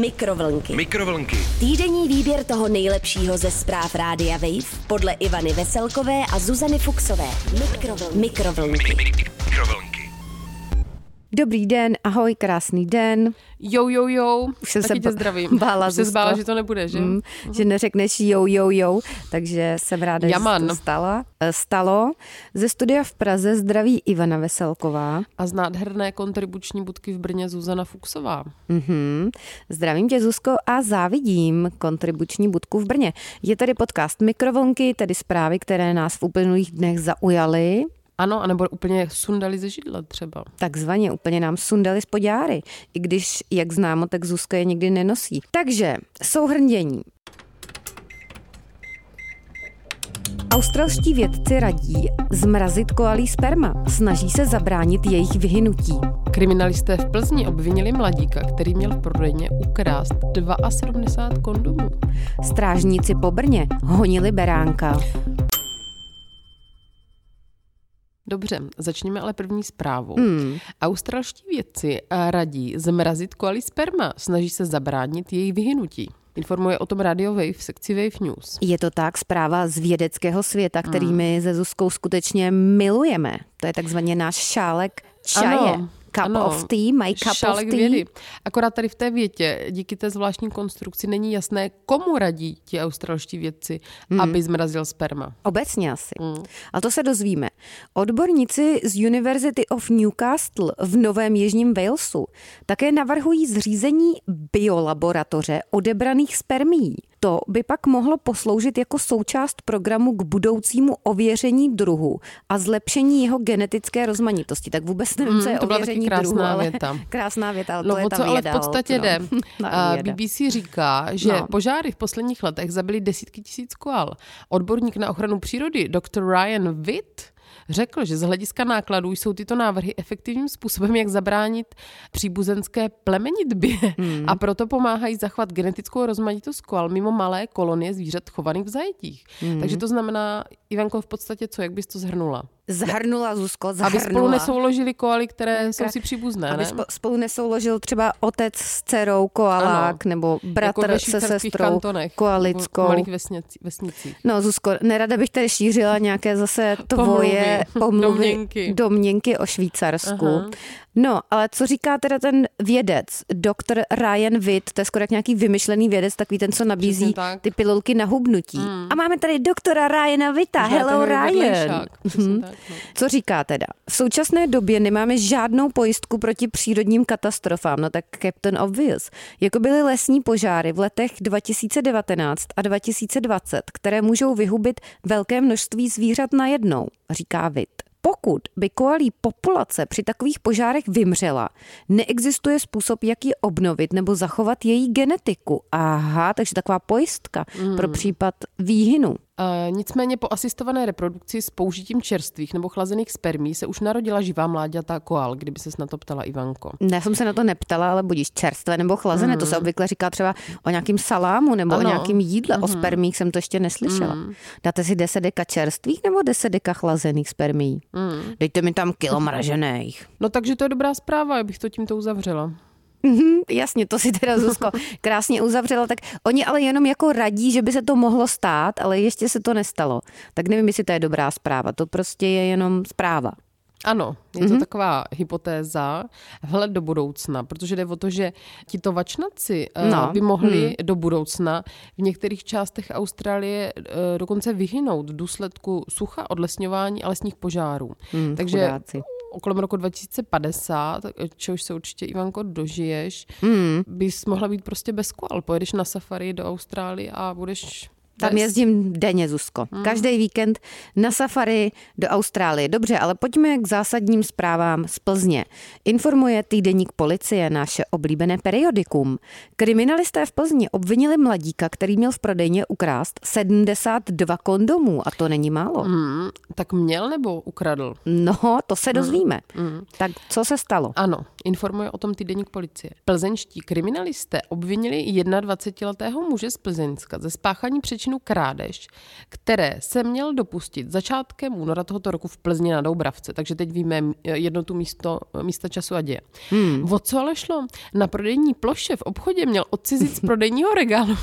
Mikrovlnky. Mikrovlnky. Týdenní výběr toho nejlepšího ze zpráv Rádia Wave podle Ivany Veselkové a Zuzany Fuxové. Mikrovlnky. Mikrovlnky. Mikrovlnky. Dobrý den, ahoj, krásný den. Jo, jo, jo, Už jsem taky se tě zdravím. bála, Už se zbála, že to nebude, že? Mm, že neřekneš jo, jo, jo, takže jsem ráda, Jaman. že se to stala. Eh, stalo. Ze studia v Praze zdraví Ivana Veselková. A z nádherné kontribuční budky v Brně Zuzana Fuxová. Mhm. Zdravím tě, Zuzko, a závidím kontribuční budku v Brně. Je tady podcast Mikrovlnky, tedy zprávy, které nás v uplynulých dnech zaujaly. Ano, anebo úplně sundali ze židle třeba. Takzvaně úplně nám sundali z poďáry, i když, jak známo, tak Zuzka je nikdy nenosí. Takže souhrnění. Australští vědci radí zmrazit koalí sperma. Snaží se zabránit jejich vyhynutí. Kriminalisté v Plzni obvinili mladíka, který měl v prodejně ukrást 72 kondomů. Strážníci po Brně honili beránka. Dobře, začněme ale první zprávou. Hmm. Australští vědci radí zmrazit koalí sperma, snaží se zabránit její vyhynutí. Informuje o tom Radio Wave v sekci Wave News. Je to tak zpráva z vědeckého světa, který my se Zuzkou skutečně milujeme. To je takzvaně náš šálek čaje. Ano, cup ano. of tea, my cup Šálek of tea. vědy. Akorát tady v té větě, díky té zvláštní konstrukci, není jasné, komu radí ti australští vědci, Hmm. aby zmrazil sperma. Obecně asi. Mm. A to se dozvíme. Odborníci z University of Newcastle v Novém Jižním Walesu také navrhují zřízení biolaboratoře odebraných spermií. To by pak mohlo posloužit jako součást programu k budoucímu ověření druhu a zlepšení jeho genetické rozmanitosti. Tak vůbec nevím, co Mm, je to byla taky ověření krásná druhu, ale věta. krásná věta, ale No to je co ale v podstatě no. jde. Věda. BBC říká, že No. požáry v posledních letech zabily desítky tisíc koal. Odborník na ochranu přírody dr. Ryan Witt řekl, že z hlediska nákladů jsou tyto návrhy efektivním způsobem, jak zabránit příbuzenské plemenitbě Hmm. a proto pomáhají zachovat genetickou rozmanitost koal mimo malé kolonie zvířat chovaných v zajetích. Hmm. Takže to znamená, Ivanko, v podstatě co, jak bys to zhrnula? Zhrnula, Zuzko, Aby zhrnula. spolu nesouložili koaly, které jsou Krá- si příbuzné, Aby ne? spo- spolu nesouložil třeba otec s dcerou koalák, Ano. nebo bratr jako se sestrou kantonech, koalickou. v malých vesnici, vesnicích. No Zuzko, nerada bych tady šířila nějaké zase tvoje Pomluvy, pomluvy, domněnky. domněnky o Švýcarsku. Aha. No, ale co říká teda ten vědec, doktor Ryan Witt, to je skoro jak nějaký vymyšlený vědec, takový ten, co nabízí ty pilulky na hubnutí. A máme tady doktora Ryana Witta. Hello Ryan. Mhm. tak, no. Co říká teda? V současné době nemáme žádnou pojistku proti přírodním katastrofám, no tak Captain Obvious. Jako byly lesní požáry v letech 2019 a 2020, které můžou vyhubit velké množství zvířat najednou, říká Vid. Pokud by koalí populace při takových požárech vymřela, neexistuje způsob, jak ji obnovit nebo zachovat její genetiku. Aha, takže taková pojistka pro případ výhynu. E, nicméně po asistované reprodukci s použitím čerstvých nebo chlazených spermí se už narodila živá mláďata koal, kdyby se na to ptala Ivanko. Já jsem se na to neptala, ale budíš čerstvé nebo chlazené. To se obvykle říká třeba o nějakým salámu nebo Ano. o nějakým jídle. O spermích jsem to ještě neslyšela. Dáte si 10 deka čerstvých nebo 10 deka chlazených spermí? Dejte mi tam kilo mražených. No takže to je dobrá zpráva, abych to tímto uzavřela. Mhm, jasně, to si teda Zuzko krásně uzavřela. Tak oni ale jenom jako radí, že by se to mohlo stát, ale ještě se to nestalo. Tak nevím, jestli to je dobrá zpráva. To prostě je jenom zpráva. Ano, je to taková hypotéza, vhled do budoucna, protože jde o to, že tito vačnaci eh, No, by mohli do budoucna v některých částech Austrálie eh, dokonce vyhynout v důsledku sucha, odlesňování a lesních požárů. Hmm, Takže chudáci. Okolo roku 2050, čehož se určitě, Ivanko, dožiješ, Hmm. bys mohla být prostě bez koal. Pojedeš na safari do Austrálie a budeš Tam jezdím denně, Zuzko. Každý víkend na safari do Austrálie. Dobře, ale pojďme k zásadním zprávám z Plzně. Informuje týdeník policie, naše oblíbené periodikum. Kriminalisté v Plzni obvinili mladíka, který měl v prodejně ukrást 72 kondomů a to není málo. Hmm, tak měl nebo ukradl? No, to se dozvíme. Tak co se stalo? Ano, informuje o tom týdeník policie. Plzeňští kriminalisté obvinili 21-letého muže z Plzeňska ze spáchání přečinu zločinu krádež, které se měl dopustit začátkem února tohoto roku v Plzni na Doubravce. Takže teď víme jednotu místo, místa času a děje. Hmm. O co ale šlo? Na prodejní ploše v obchodě měl odcizit z prodejního regálu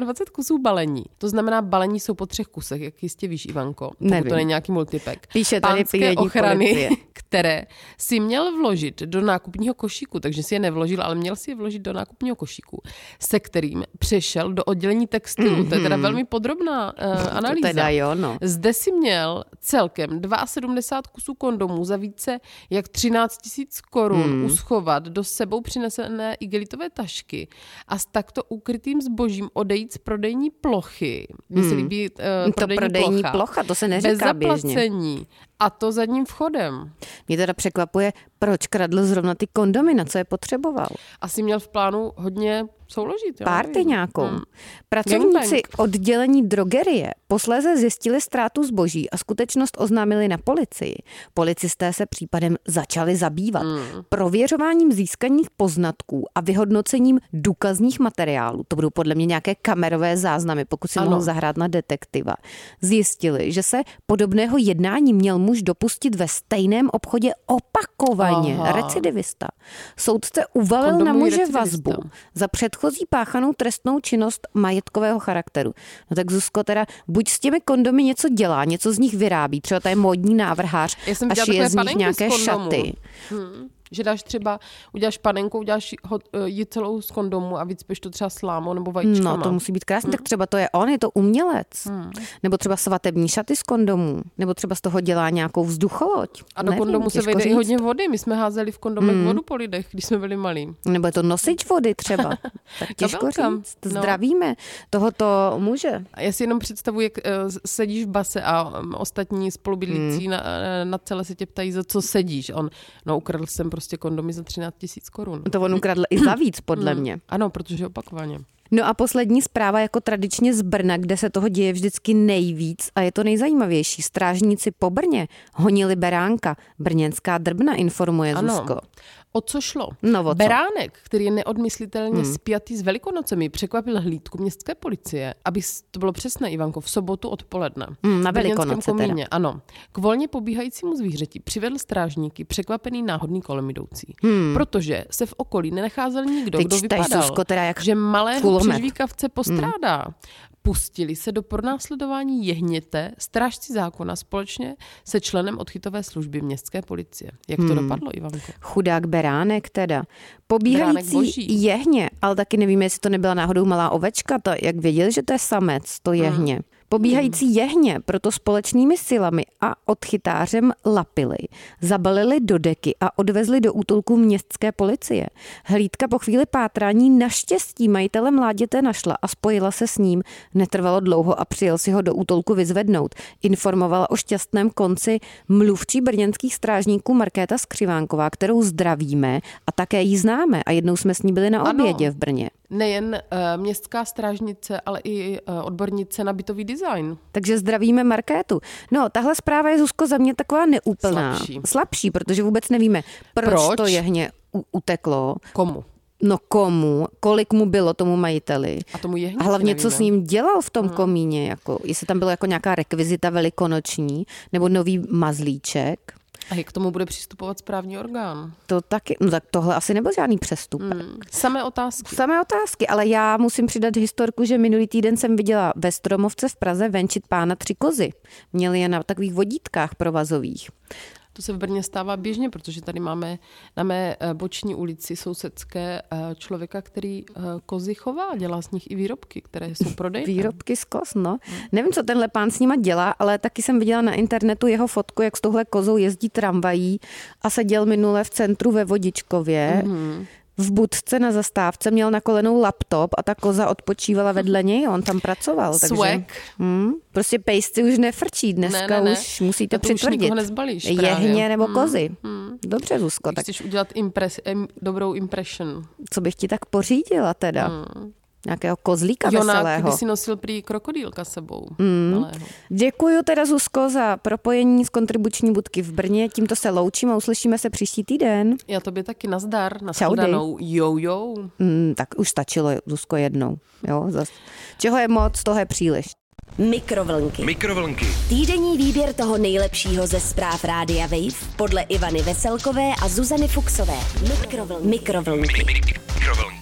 24 kusů balení. To znamená, balení jsou po třech kusech, jak jistě víš, Ivanko. Nevím. to není nějaký multipek. Píše tady Pánské ochrany, policie. které si měl vložit do nákupního košíku, takže si je nevložil, ale měl si je vložit do nákupního košíku, se kterým přešel do oddělení textilu. Mm-hmm. To je teda mhm. Velmi podrobná uh, analýza. To teda jo, no. Zde si měl celkem 72 kusů kondomů za více jak 13 tisíc korun mm. uschovat do sebou přinesené igelitové tašky a s takto ukrytým zbožím odejít z prodejní plochy. Mně se líbí uh, prodejní, to prodejní plocha. plocha. To se neříká Bez zaplacení. Běžně. A to zadním vchodem. Mě teda překvapuje, proč kradl zrovna ty kondomy, na co je potřeboval. Asi měl v plánu hodně souložit. Jo? Párty nějakou. Hmm. Pracovníci Gangbang. oddělení drogerie posléze zjistili ztrátu zboží a skutečnost oznámili na policii. Policisté se případem začali zabývat hmm. prověřováním získaných poznatků a vyhodnocením důkazních materiálů. To budou podle mě nějaké kamerové záznamy, pokud si mohl zahrát na detektiva. Zjistili, že se podobného jednání měl muž dopustit ve stejném obchodě opakovaně. Aha. Recidivista. Soudce uvalil na muže recidivista. vazbu za předchozí páchanou trestnou činnost majetkového charakteru. No tak Zuzko teda buď s těmi kondomy něco dělá, něco z nich vyrábí, třeba to je módní návrhář a šije z nich nějaké šaty. Hmm že dáš třeba, uděláš panenku, uděláš eh, ji celou z kondomu a víc to třeba slámo nebo vajíčkama. No, to musí být krásné, hmm. tak třeba to je on, je to umělec. Hmm. Nebo třeba svatební šaty z kondomů, nebo třeba z toho dělá nějakou vzducholoď. A do Nevím, kondomu se vejde i hodně vody. My jsme házeli v kondomech hmm. vodu po lidech, když jsme byli malí. Nebo je to nosič vody třeba. tak těžko říct. No. Zdravíme tohoto muže. A já si jenom představuji, jak uh, sedíš v base a um, ostatní spolubydlící hmm. na, na celé se tě ptají, za co sedíš. On, no ukradl jsem prostě prostě kondomy za 13 tisíc korun. To on ukradl i za víc, podle mě. Ano, protože opakovaně. No a poslední zpráva jako tradičně z Brna, kde se toho děje vždycky nejvíc a je to nejzajímavější. Strážníci po Brně honili beránka. Brněnská drbna informuje ano. Zuzko. O co šlo? No, o co? Beránek, který je neodmyslitelně hmm. spjatý s Velikonocemi, překvapil hlídku městské policie, aby to bylo přesné, Ivanko, v sobotu odpoledne. Hmm, na Velikonoce komíně, teda. Ano. K volně pobíhajícímu zvířeti přivedl strážníky překvapený náhodný kolem jdoucí. Hmm. Protože se v okolí nenacházel nikdo, Teď kdo vypadal, Susko, teda jak že malého přežvíkavce postrádá. Hmm pustili se do pronásledování jehněte strážci zákona společně se členem odchytové služby městské policie. Jak to hmm. dopadlo, Ivanko? Chudák beránek teda. Pobíhající jehně, ale taky nevíme, jestli to nebyla náhodou malá ovečka, to, jak věděli, že to je samec, to jehně. Hmm. Pobíhající jehně proto společnými silami a odchytářem lapili, zabalili do deky a odvezli do útulku městské policie. Hlídka po chvíli pátrání naštěstí majitele mláděte našla a spojila se s ním. Netrvalo dlouho a přijel si ho do útulku vyzvednout. Informovala o šťastném konci mluvčí brněnských strážníků Markéta Skřivánková, kterou zdravíme a také ji známe a jednou jsme s ní byli na obědě v Brně nejen uh, městská strážnice, ale i uh, odbornice na bytový design. Takže zdravíme Markétu. No, tahle zpráva je Zuzko za mě taková neúplná. Slabší. Slabší, protože vůbec nevíme, proč, proč? to jehně uteklo. Komu? No komu, kolik mu bylo tomu majiteli. A tomu je A hlavně, nevíme. co s ním dělal v tom hmm. komíně, jako, jestli tam bylo jako nějaká rekvizita velikonoční, nebo nový mazlíček. A jak k tomu bude přistupovat správní orgán? To taky, no tak tohle asi nebyl žádný přestup. Hmm. Samé otázky. Samé otázky, ale já musím přidat historku, že minulý týden jsem viděla ve Stromovce v Praze venčit pána tři kozy. Měli je na takových vodítkách provazových. To se v Brně stává běžně, protože tady máme na mé eh, boční ulici sousedské eh, člověka, který eh, kozy chová, dělá z nich i výrobky, které jsou prodejné. Výrobky z koz, no. Hmm. Nevím, co tenhle pán s nima dělá, ale taky jsem viděla na internetu jeho fotku, jak s touhle kozou jezdí tramvají a seděl minule v centru ve Vodičkově. Mm-hmm v budce na zastávce měl na kolenou laptop a ta koza odpočívala vedle něj, on tam pracoval. Takže, Swag. Hm, prostě pejsci už nefrčí, dneska ne, ne, ne. už musíte to přitvrdit. Už nezbalíš, Jehně nebo hmm. kozy. Hmm. Dobře, Zuzko. tak... chceš udělat impres, im, dobrou impression. Co bych ti tak pořídila teda? Hmm nějakého kozlíka Jonák, veselého. Jonák si nosil prý krokodýlka sebou. Mm. Děkuji teda Zuzko za propojení z kontribuční budky v Brně. Tímto se loučím a uslyšíme se příští týden. Já tobě taky nazdar, nashledanou. Jo, jo. Mm, tak už stačilo, Zuzko, jednou. Jo, zas. Čeho je moc, toho je příliš. Mikrovlnky. Mikrovlnky. Týdenní výběr toho nejlepšího ze zpráv Rádia Wave podle Ivany Veselkové a Zuzany Fuxové. Mikrovlnky. Mikrovlnky. Mikrovlnky.